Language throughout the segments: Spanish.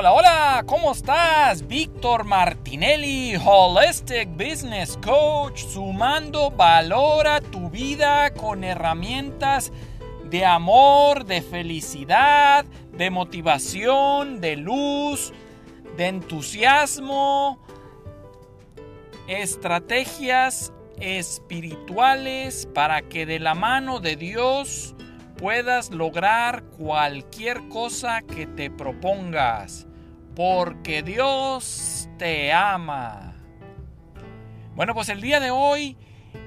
Hola, hola, ¿cómo estás? Víctor Martinelli, Holistic Business Coach, sumando valor a tu vida con herramientas de amor, de felicidad, de motivación, de luz, de entusiasmo, estrategias espirituales para que de la mano de Dios puedas lograr cualquier cosa que te propongas, porque Dios te ama. Bueno, pues el día de hoy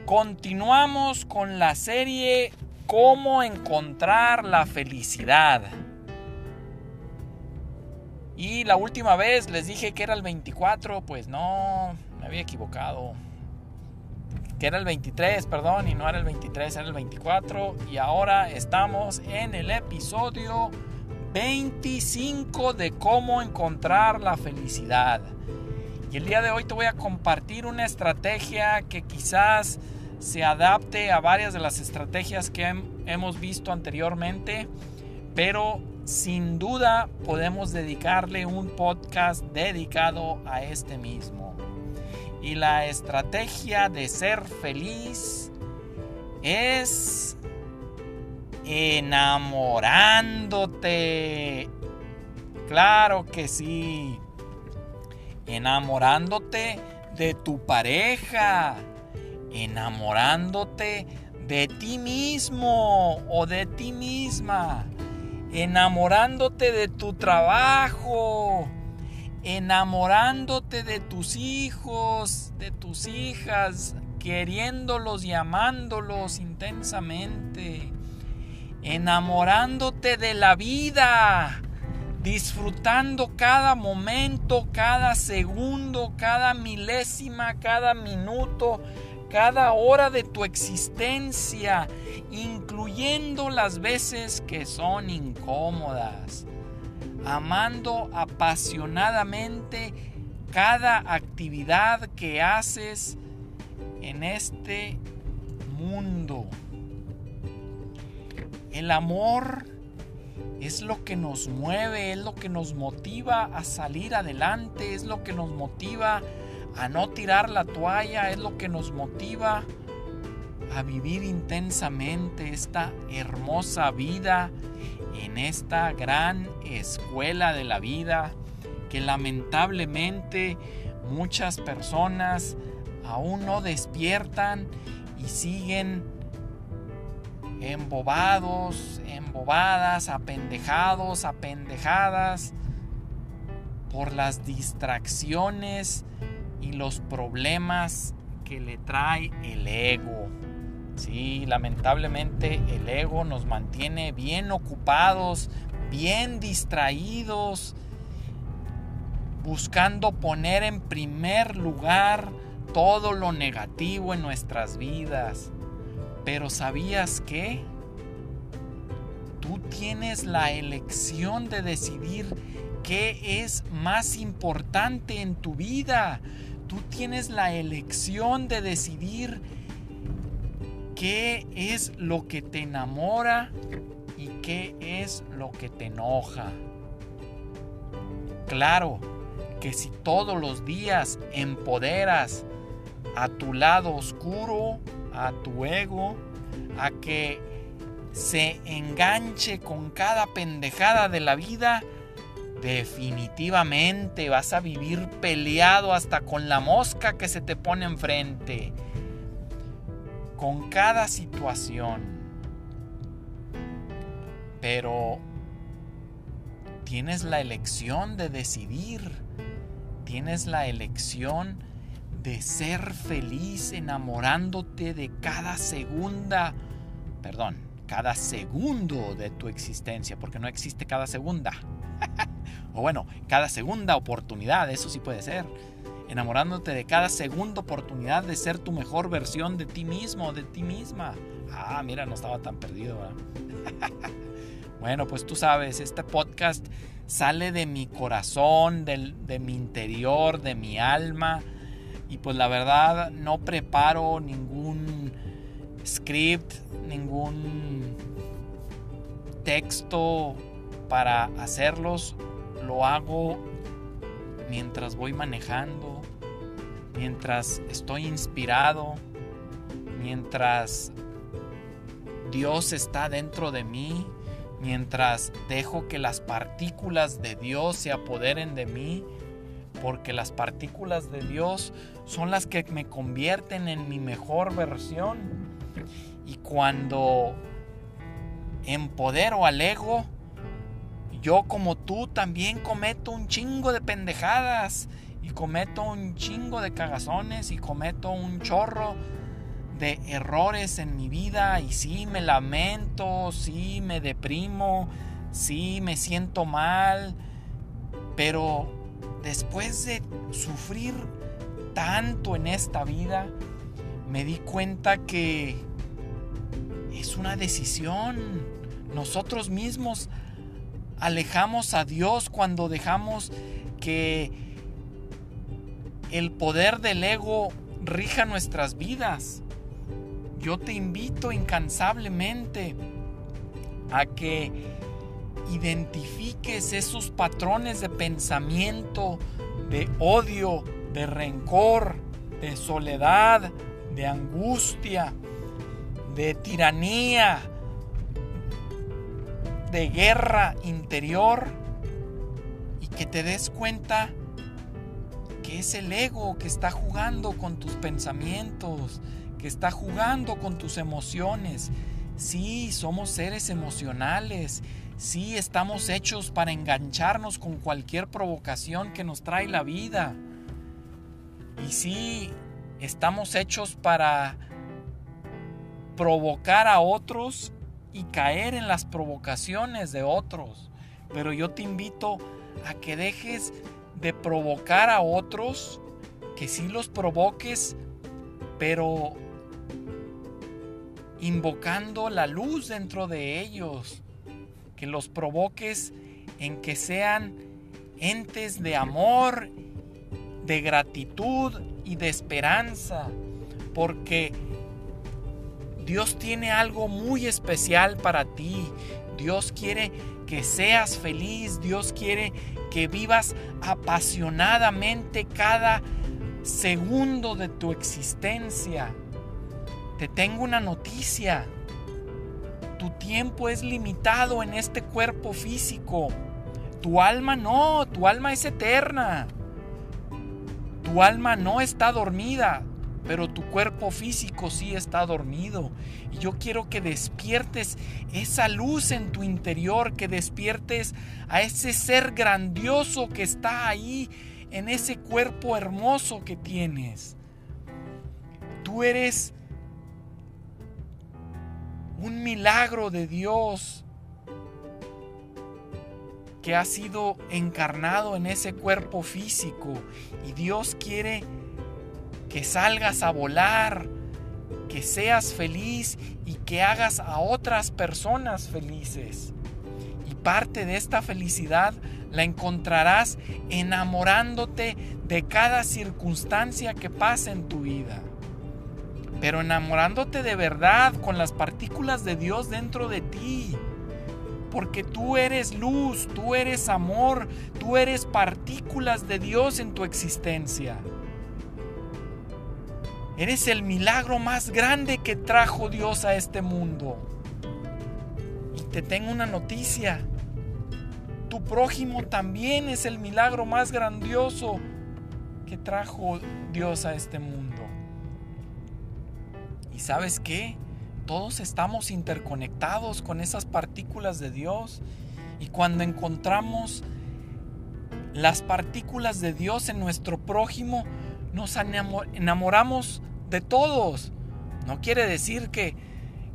continuamos con la serie Cómo encontrar la felicidad. Y la última vez les dije que era el 24, pues no, me había equivocado que era el 23, perdón, y no era el 23, era el 24. Y ahora estamos en el episodio 25 de cómo encontrar la felicidad. Y el día de hoy te voy a compartir una estrategia que quizás se adapte a varias de las estrategias que hemos visto anteriormente, pero sin duda podemos dedicarle un podcast dedicado a este mismo. Y la estrategia de ser feliz es enamorándote. Claro que sí. Enamorándote de tu pareja. Enamorándote de ti mismo o de ti misma. Enamorándote de tu trabajo enamorándote de tus hijos, de tus hijas, queriéndolos y amándolos intensamente, enamorándote de la vida, disfrutando cada momento, cada segundo, cada milésima, cada minuto, cada hora de tu existencia, incluyendo las veces que son incómodas amando apasionadamente cada actividad que haces en este mundo. El amor es lo que nos mueve, es lo que nos motiva a salir adelante, es lo que nos motiva a no tirar la toalla, es lo que nos motiva a vivir intensamente esta hermosa vida en esta gran escuela de la vida que lamentablemente muchas personas aún no despiertan y siguen embobados, embobadas, apendejados, apendejadas por las distracciones y los problemas que le trae el ego. Sí, lamentablemente el ego nos mantiene bien ocupados, bien distraídos, buscando poner en primer lugar todo lo negativo en nuestras vidas. Pero ¿sabías qué? Tú tienes la elección de decidir qué es más importante en tu vida. Tú tienes la elección de decidir qué es lo que te enamora y qué es lo que te enoja. Claro que si todos los días empoderas a tu lado oscuro, a tu ego, a que se enganche con cada pendejada de la vida, definitivamente vas a vivir peleado hasta con la mosca que se te pone enfrente con cada situación. Pero tienes la elección de decidir. Tienes la elección de ser feliz enamorándote de cada segunda, perdón, cada segundo de tu existencia, porque no existe cada segunda. o bueno, cada segunda oportunidad, eso sí puede ser enamorándote de cada segunda oportunidad de ser tu mejor versión de ti mismo de ti misma. Ah, mira, no estaba tan perdido. bueno, pues tú sabes, este podcast sale de mi corazón, de mi interior, de mi alma. Y pues la verdad no preparo ningún script, ningún texto para hacerlos. Lo hago mientras voy manejando, mientras estoy inspirado, mientras Dios está dentro de mí, mientras dejo que las partículas de Dios se apoderen de mí, porque las partículas de Dios son las que me convierten en mi mejor versión. Y cuando empodero al ego, yo como tú también cometo un chingo de pendejadas y cometo un chingo de cagazones y cometo un chorro de errores en mi vida y sí me lamento, sí me deprimo, sí me siento mal, pero después de sufrir tanto en esta vida, me di cuenta que es una decisión. Nosotros mismos alejamos a Dios cuando dejamos que el poder del ego rija nuestras vidas. Yo te invito incansablemente a que identifiques esos patrones de pensamiento, de odio, de rencor, de soledad, de angustia, de tiranía, de guerra interior y que te des cuenta que es el ego que está jugando con tus pensamientos, que está jugando con tus emociones. Sí, somos seres emocionales. Sí, estamos hechos para engancharnos con cualquier provocación que nos trae la vida. Y sí, estamos hechos para provocar a otros y caer en las provocaciones de otros. Pero yo te invito a que dejes de provocar a otros, que sí los provoques, pero invocando la luz dentro de ellos, que los provoques en que sean entes de amor, de gratitud y de esperanza, porque Dios tiene algo muy especial para ti. Dios quiere que seas feliz. Dios quiere que vivas apasionadamente cada segundo de tu existencia. Te tengo una noticia. Tu tiempo es limitado en este cuerpo físico. Tu alma no, tu alma es eterna. Tu alma no está dormida pero tu cuerpo físico sí está dormido. Y yo quiero que despiertes esa luz en tu interior, que despiertes a ese ser grandioso que está ahí en ese cuerpo hermoso que tienes. Tú eres un milagro de Dios que ha sido encarnado en ese cuerpo físico y Dios quiere que salgas a volar, que seas feliz y que hagas a otras personas felices. Y parte de esta felicidad la encontrarás enamorándote de cada circunstancia que pasa en tu vida. Pero enamorándote de verdad con las partículas de Dios dentro de ti. Porque tú eres luz, tú eres amor, tú eres partículas de Dios en tu existencia. Eres el milagro más grande que trajo Dios a este mundo. Y te tengo una noticia. Tu prójimo también es el milagro más grandioso que trajo Dios a este mundo. ¿Y sabes qué? Todos estamos interconectados con esas partículas de Dios. Y cuando encontramos las partículas de Dios en nuestro prójimo, nos enamoramos de todos. No quiere decir que,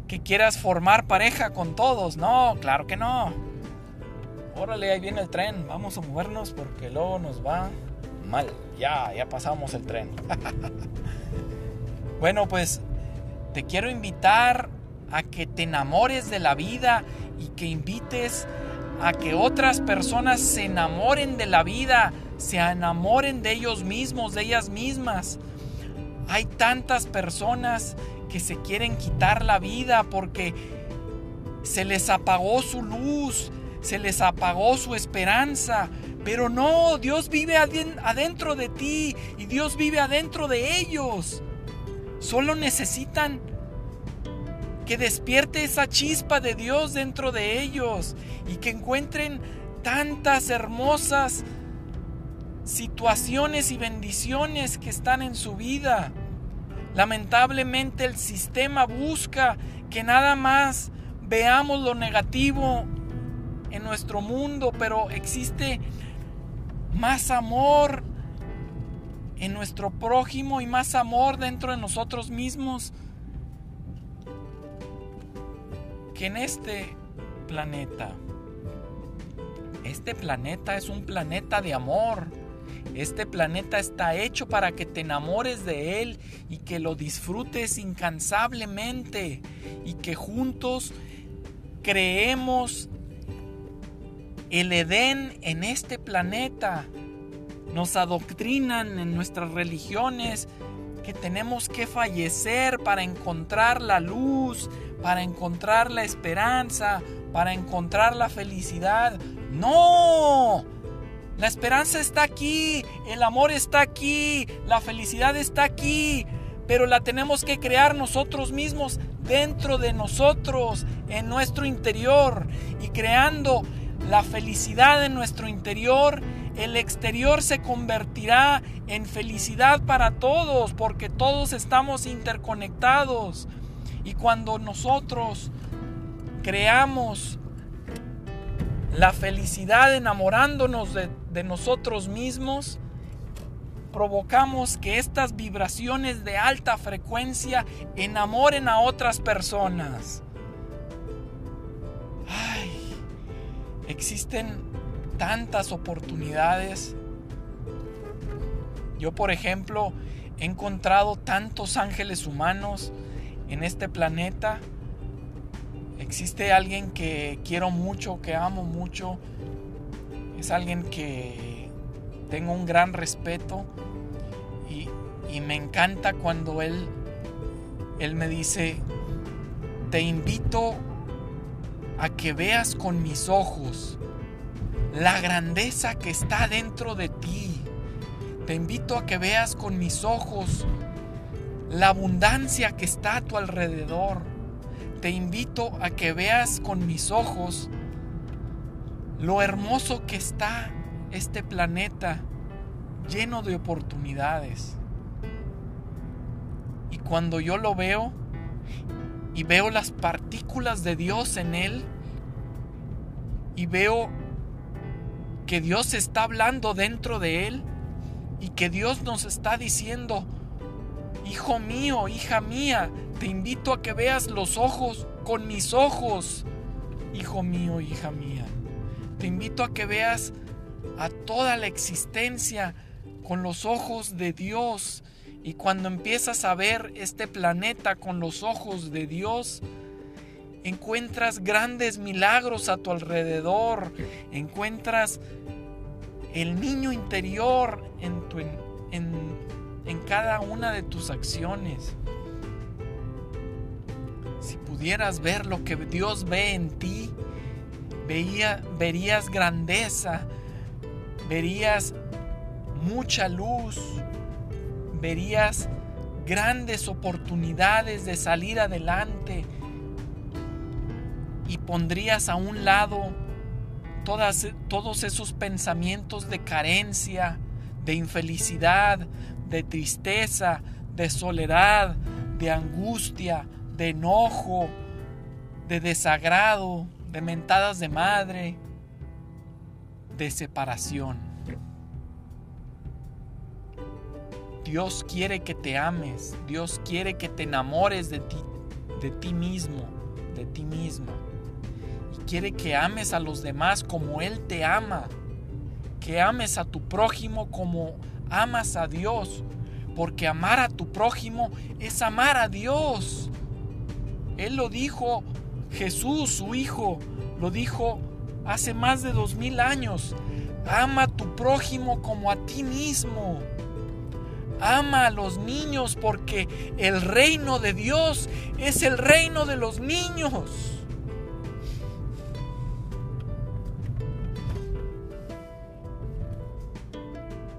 que quieras formar pareja con todos. No, claro que no. Órale, ahí viene el tren. Vamos a movernos porque luego nos va mal. Ya, ya pasamos el tren. bueno, pues te quiero invitar a que te enamores de la vida y que invites a que otras personas se enamoren de la vida, se enamoren de ellos mismos, de ellas mismas. Hay tantas personas que se quieren quitar la vida porque se les apagó su luz, se les apagó su esperanza, Pero no, Dios vive adentro de ti y Dios vive adentro de ellos. Solo necesitan que despierte esa chispa de Dios dentro de ellos y que encuentren tantas hermosas situaciones y bendiciones que están en su vida. Lamentablemente el sistema busca que nada más veamos lo negativo en nuestro mundo, pero existe más amor en nuestro prójimo y más amor dentro de nosotros mismos que en este planeta. Este planeta es un planeta de amor. Este planeta está hecho para que te enamores de él y que lo disfrutes incansablemente y que juntos creemos el Edén en este planeta. Nos adoctrinan en nuestras religiones que tenemos que fallecer para encontrar la luz, para encontrar la esperanza, para encontrar la felicidad. No, la esperanza está aquí, el amor está aquí, la felicidad está aquí, pero la tenemos que crear nosotros mismos dentro de nosotros, en nuestro interior y creando la felicidad en nuestro interior, el exterior se convertirá en felicidad para todos porque todos estamos interconectados. Y cuando nosotros creamos la felicidad enamorándonos de, nosotros mismos, provocamos que estas vibraciones de alta frecuencia enamoren a otras personas. Existen tantas oportunidades. Yo, por ejemplo, he encontrado tantos ángeles humanos en este planeta. Existe alguien que quiero mucho, que amo mucho. Es alguien que tengo un gran respeto. Y, me encanta cuando él, él me dice, te invito a que veas con mis ojos la grandeza que está dentro de ti. Te invito a que veas con mis ojos la abundancia que está a tu alrededor. Te invito a que veas con mis ojos lo hermoso que está este planeta lleno de oportunidades. Y cuando yo lo veo, y veo las partículas de Dios en él y veo que Dios está hablando dentro de él y que Dios nos está diciendo, hijo mío, hija mía, te invito a que veas los ojos con mis ojos, hijo mío, hija mía. Te invito a que veas a toda la existencia con los ojos de Dios y cuando empiezas a ver este planeta con los ojos de Dios, encuentras grandes milagros a tu alrededor, encuentras el niño interior en, cada una de tus acciones. Si pudieras ver lo que Dios ve en ti, veía, verías grandeza, verías mucha luz, verías grandes oportunidades de salir adelante pondrías a un lado todas, todos esos pensamientos de carencia, de infelicidad, de tristeza, de soledad, de angustia, de enojo, de desagrado, de mentadas de madre, de separación. Dios quiere que te ames, Dios quiere que te enamores de ti, de ti mismo, de ti misma. Y quiere que ames a los demás como Él te ama, que ames a tu prójimo como amas a Dios, porque amar a tu prójimo es amar a Dios. Él lo dijo Jesús, su Hijo, lo dijo hace más de dos mil años. Ama a tu prójimo como a ti mismo. Ama a los niños porque el reino de Dios es el reino de los niños.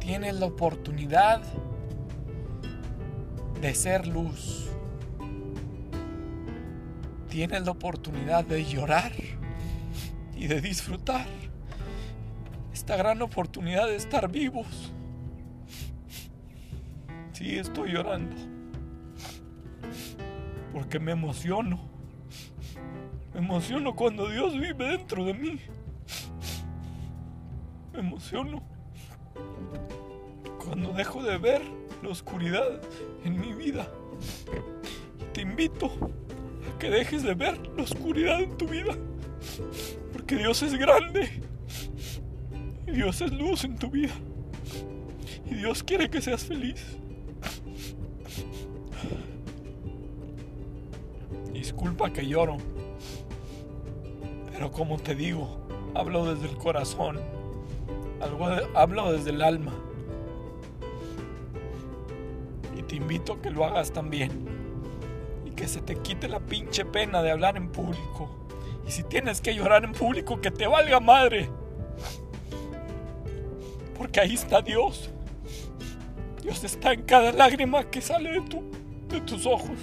Tienes la oportunidad de ser luz. Tienes la oportunidad de llorar y de disfrutar esta gran oportunidad de estar vivos. Sí, estoy llorando. Porque me emociono. Me emociono cuando Dios vive dentro de mí. Me emociono cuando dejo de ver la oscuridad en mi vida. te invito a que dejes de ver la oscuridad en tu vida. Porque Dios es grande. Y Dios es luz en tu vida. Y Dios quiere que seas feliz. Disculpa que lloro. Pero como te digo, hablo desde el corazón. hablo desde el alma. Invito a que lo hagas también. Y que se te quite la pinche pena de hablar en público. Y si tienes que llorar en público, que te valga madre. Porque ahí está Dios. Dios está en cada lágrima que sale de, tu, de tus ojos.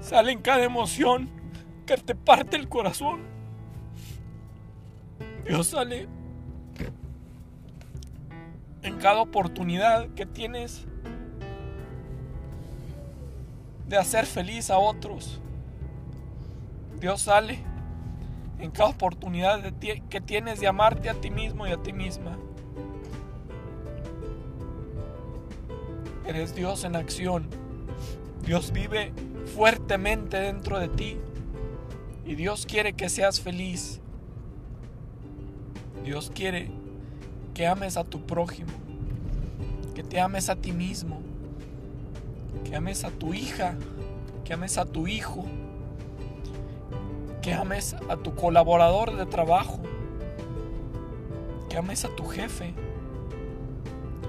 Sale en cada emoción que te parte el corazón. Dios sale en cada oportunidad que tienes de hacer feliz a otros. Dios sale en cada oportunidad que tienes de amarte a ti mismo y a ti misma. Eres Dios en acción. Dios vive fuertemente dentro de ti. Y Dios quiere que seas feliz. Dios quiere que ames a tu prójimo. Que te ames a ti mismo. Que ames a tu hija. Que ames a tu hijo que ames a tu colaborador de trabajo, que ames a tu jefe,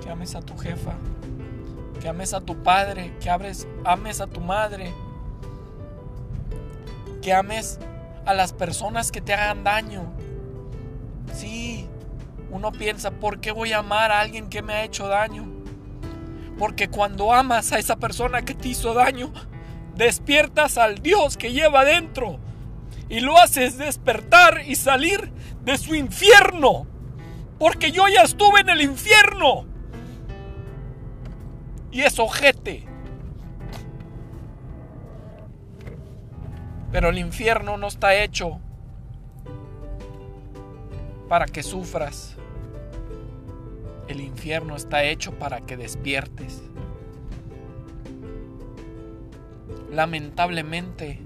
que ames a tu jefa, que ames a tu padre, que ames a tu madre, que ames a las personas que te hagan daño. Sí, uno piensa, ¿por qué voy a amar a alguien que me ha hecho daño? Porque cuando amas a esa persona que te hizo daño, despiertas al Dios que lleva dentro y lo haces despertar y salir de su infierno. Porque yo ya estuve en el infierno. Y es ojete. Pero el infierno no está hecho para que sufras. El infierno está hecho para que despiertes. Lamentablemente,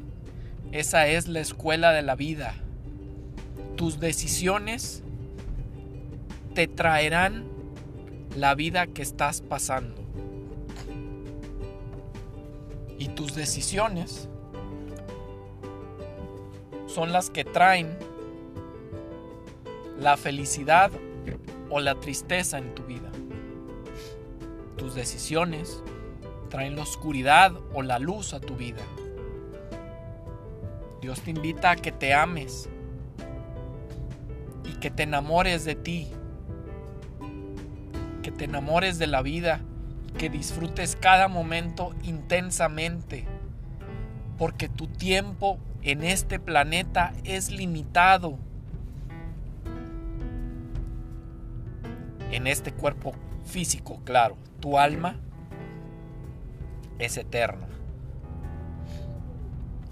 esa es la escuela de la vida. Tus decisiones te traerán la vida que estás pasando. Y tus decisiones son las que traen la felicidad o la tristeza en tu vida. Tus decisiones traen la oscuridad o la luz a tu vida. Dios te invita a que te ames y que te enamores de ti, que te enamores de la vida y que disfrutes cada momento intensamente, porque tu tiempo en este planeta es limitado. En este cuerpo físico, claro, tu alma es eterna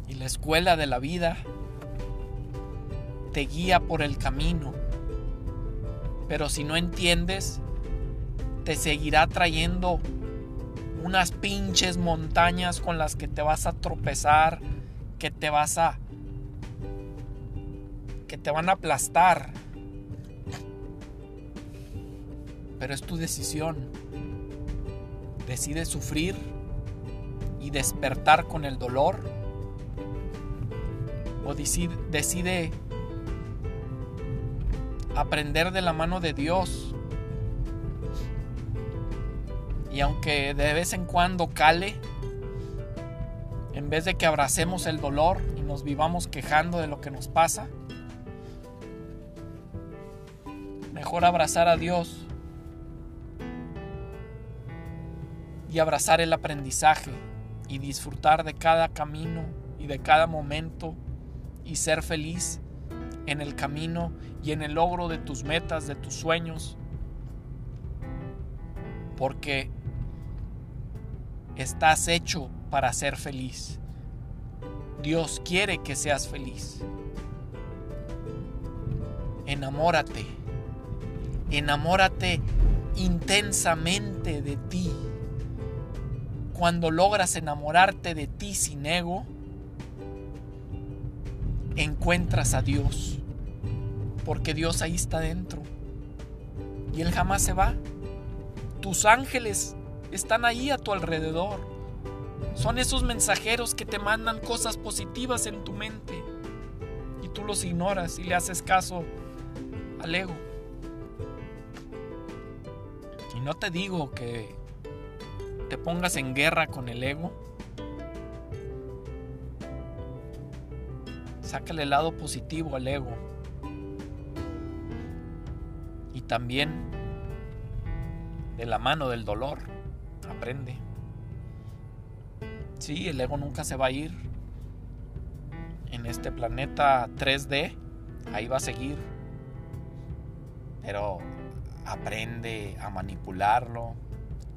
y la escuela de la vida te guía por el camino. Pero si no entiendes, te seguirá trayendo unas pinches montañas con las que te vas a tropezar, que te vas a que te van a aplastar. Pero es tu decisión. Decide sufrir y despertar con el dolor o decide, aprender de la mano de Dios. Y aunque de vez en cuando cale, en vez de que abracemos el dolor y nos vivamos quejando de lo que nos pasa, mejor abrazar a Dios y abrazar el aprendizaje y disfrutar de cada camino y de cada momento y ser feliz en el camino y en el logro de tus metas, de tus sueños. Porque estás hecho para ser feliz. Dios quiere que seas feliz. Enamórate. Enamórate intensamente de ti. Cuando logras enamorarte de ti sin ego, encuentras a Dios. Porque Dios ahí está dentro. Y Él jamás se va. Tus ángeles están ahí a tu alrededor. Son esos mensajeros que te mandan cosas positivas en tu mente. Y tú los ignoras y le haces caso al ego. Y no te digo que te pongas en guerra con el ego. Sácale el lado positivo al ego. Y también de la mano del dolor. Aprende. Sí, el ego nunca se va a ir. En este planeta 3D, ahí va a seguir. Pero aprende a manipularlo,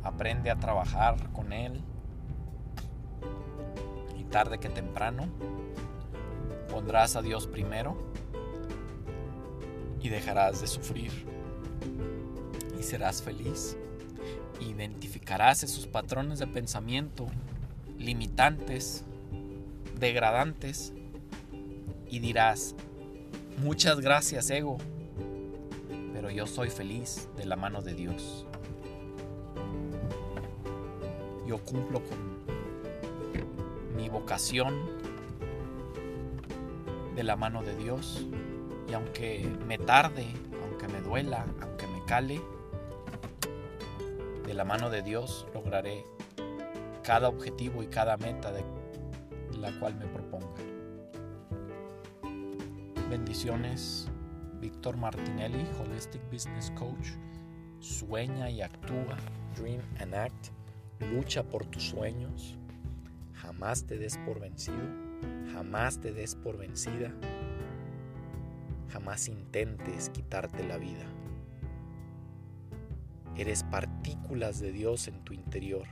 aprende a trabajar con él. Y tarde que temprano pondrás a Dios primero y dejarás de sufrir y serás feliz. Identificarás esos patrones de pensamiento limitantes, degradantes y dirás, muchas gracias ego, pero yo soy feliz de la mano de Dios. Cumplo con mi vocación de la mano de Dios y aunque me tarde, aunque me duela, aunque me cale, de la mano de Dios lograré cada objetivo y cada meta de la cual me proponga. Bendiciones, Víctor Martinelli, Holistic Business Coach. Sueña y actúa, dream and act. Lucha por tus sueños. Jamás te des por vencido. Jamás te des por vencida. Jamás intentes quitarte la vida. Eres partículas de Dios en tu interior.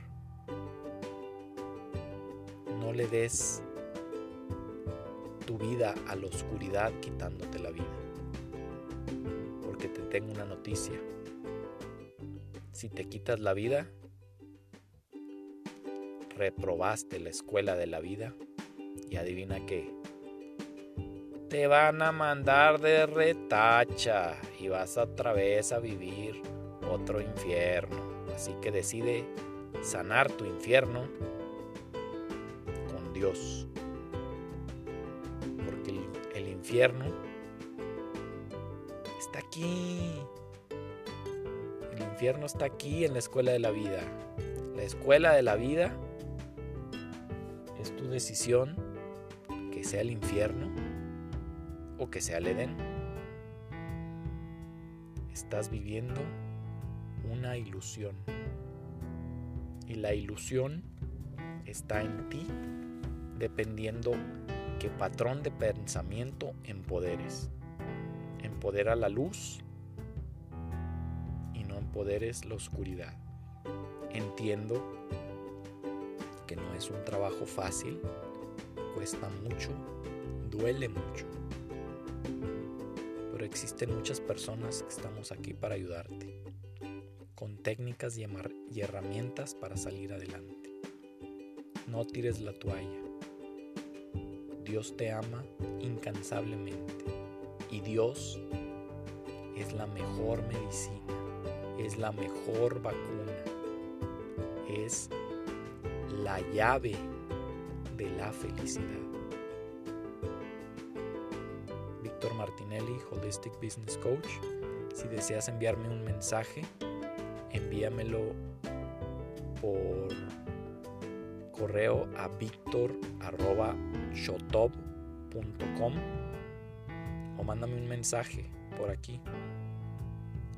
No le des tu vida a la oscuridad quitándote la vida. Porque te tengo una noticia. Si te quitas la vida, reprobaste la escuela de la vida y adivina qué. Te van a mandar de retacha y vas otra vez a vivir otro infierno. Así que decide sanar tu infierno con Dios. Porque el, infierno está aquí. El infierno está aquí en la escuela de la vida. La escuela de la vida tu decisión que sea el infierno o que sea el Edén. Estás viviendo una ilusión. Y la ilusión está en ti dependiendo qué patrón de pensamiento empoderes. Empodera la luz y no empoderes la oscuridad. Entiendo es un trabajo fácil, cuesta mucho, duele mucho. Pero existen muchas personas que estamos aquí para ayudarte con técnicas y, herramientas para salir adelante. No tires la toalla. Dios te ama incansablemente y Dios es la mejor medicina, es la mejor vacuna, es la llave de la felicidad. Víctor Martinelli, Holistic Business Coach. Si deseas enviarme un mensaje, envíamelo por correo a victor.shotop.com o mándame un mensaje por aquí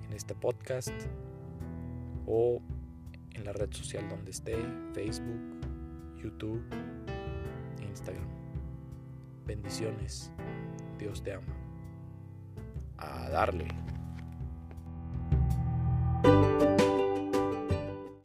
en este podcast o en la red social donde esté, Facebook, YouTube, Instagram. Bendiciones. Dios te ama. A darle.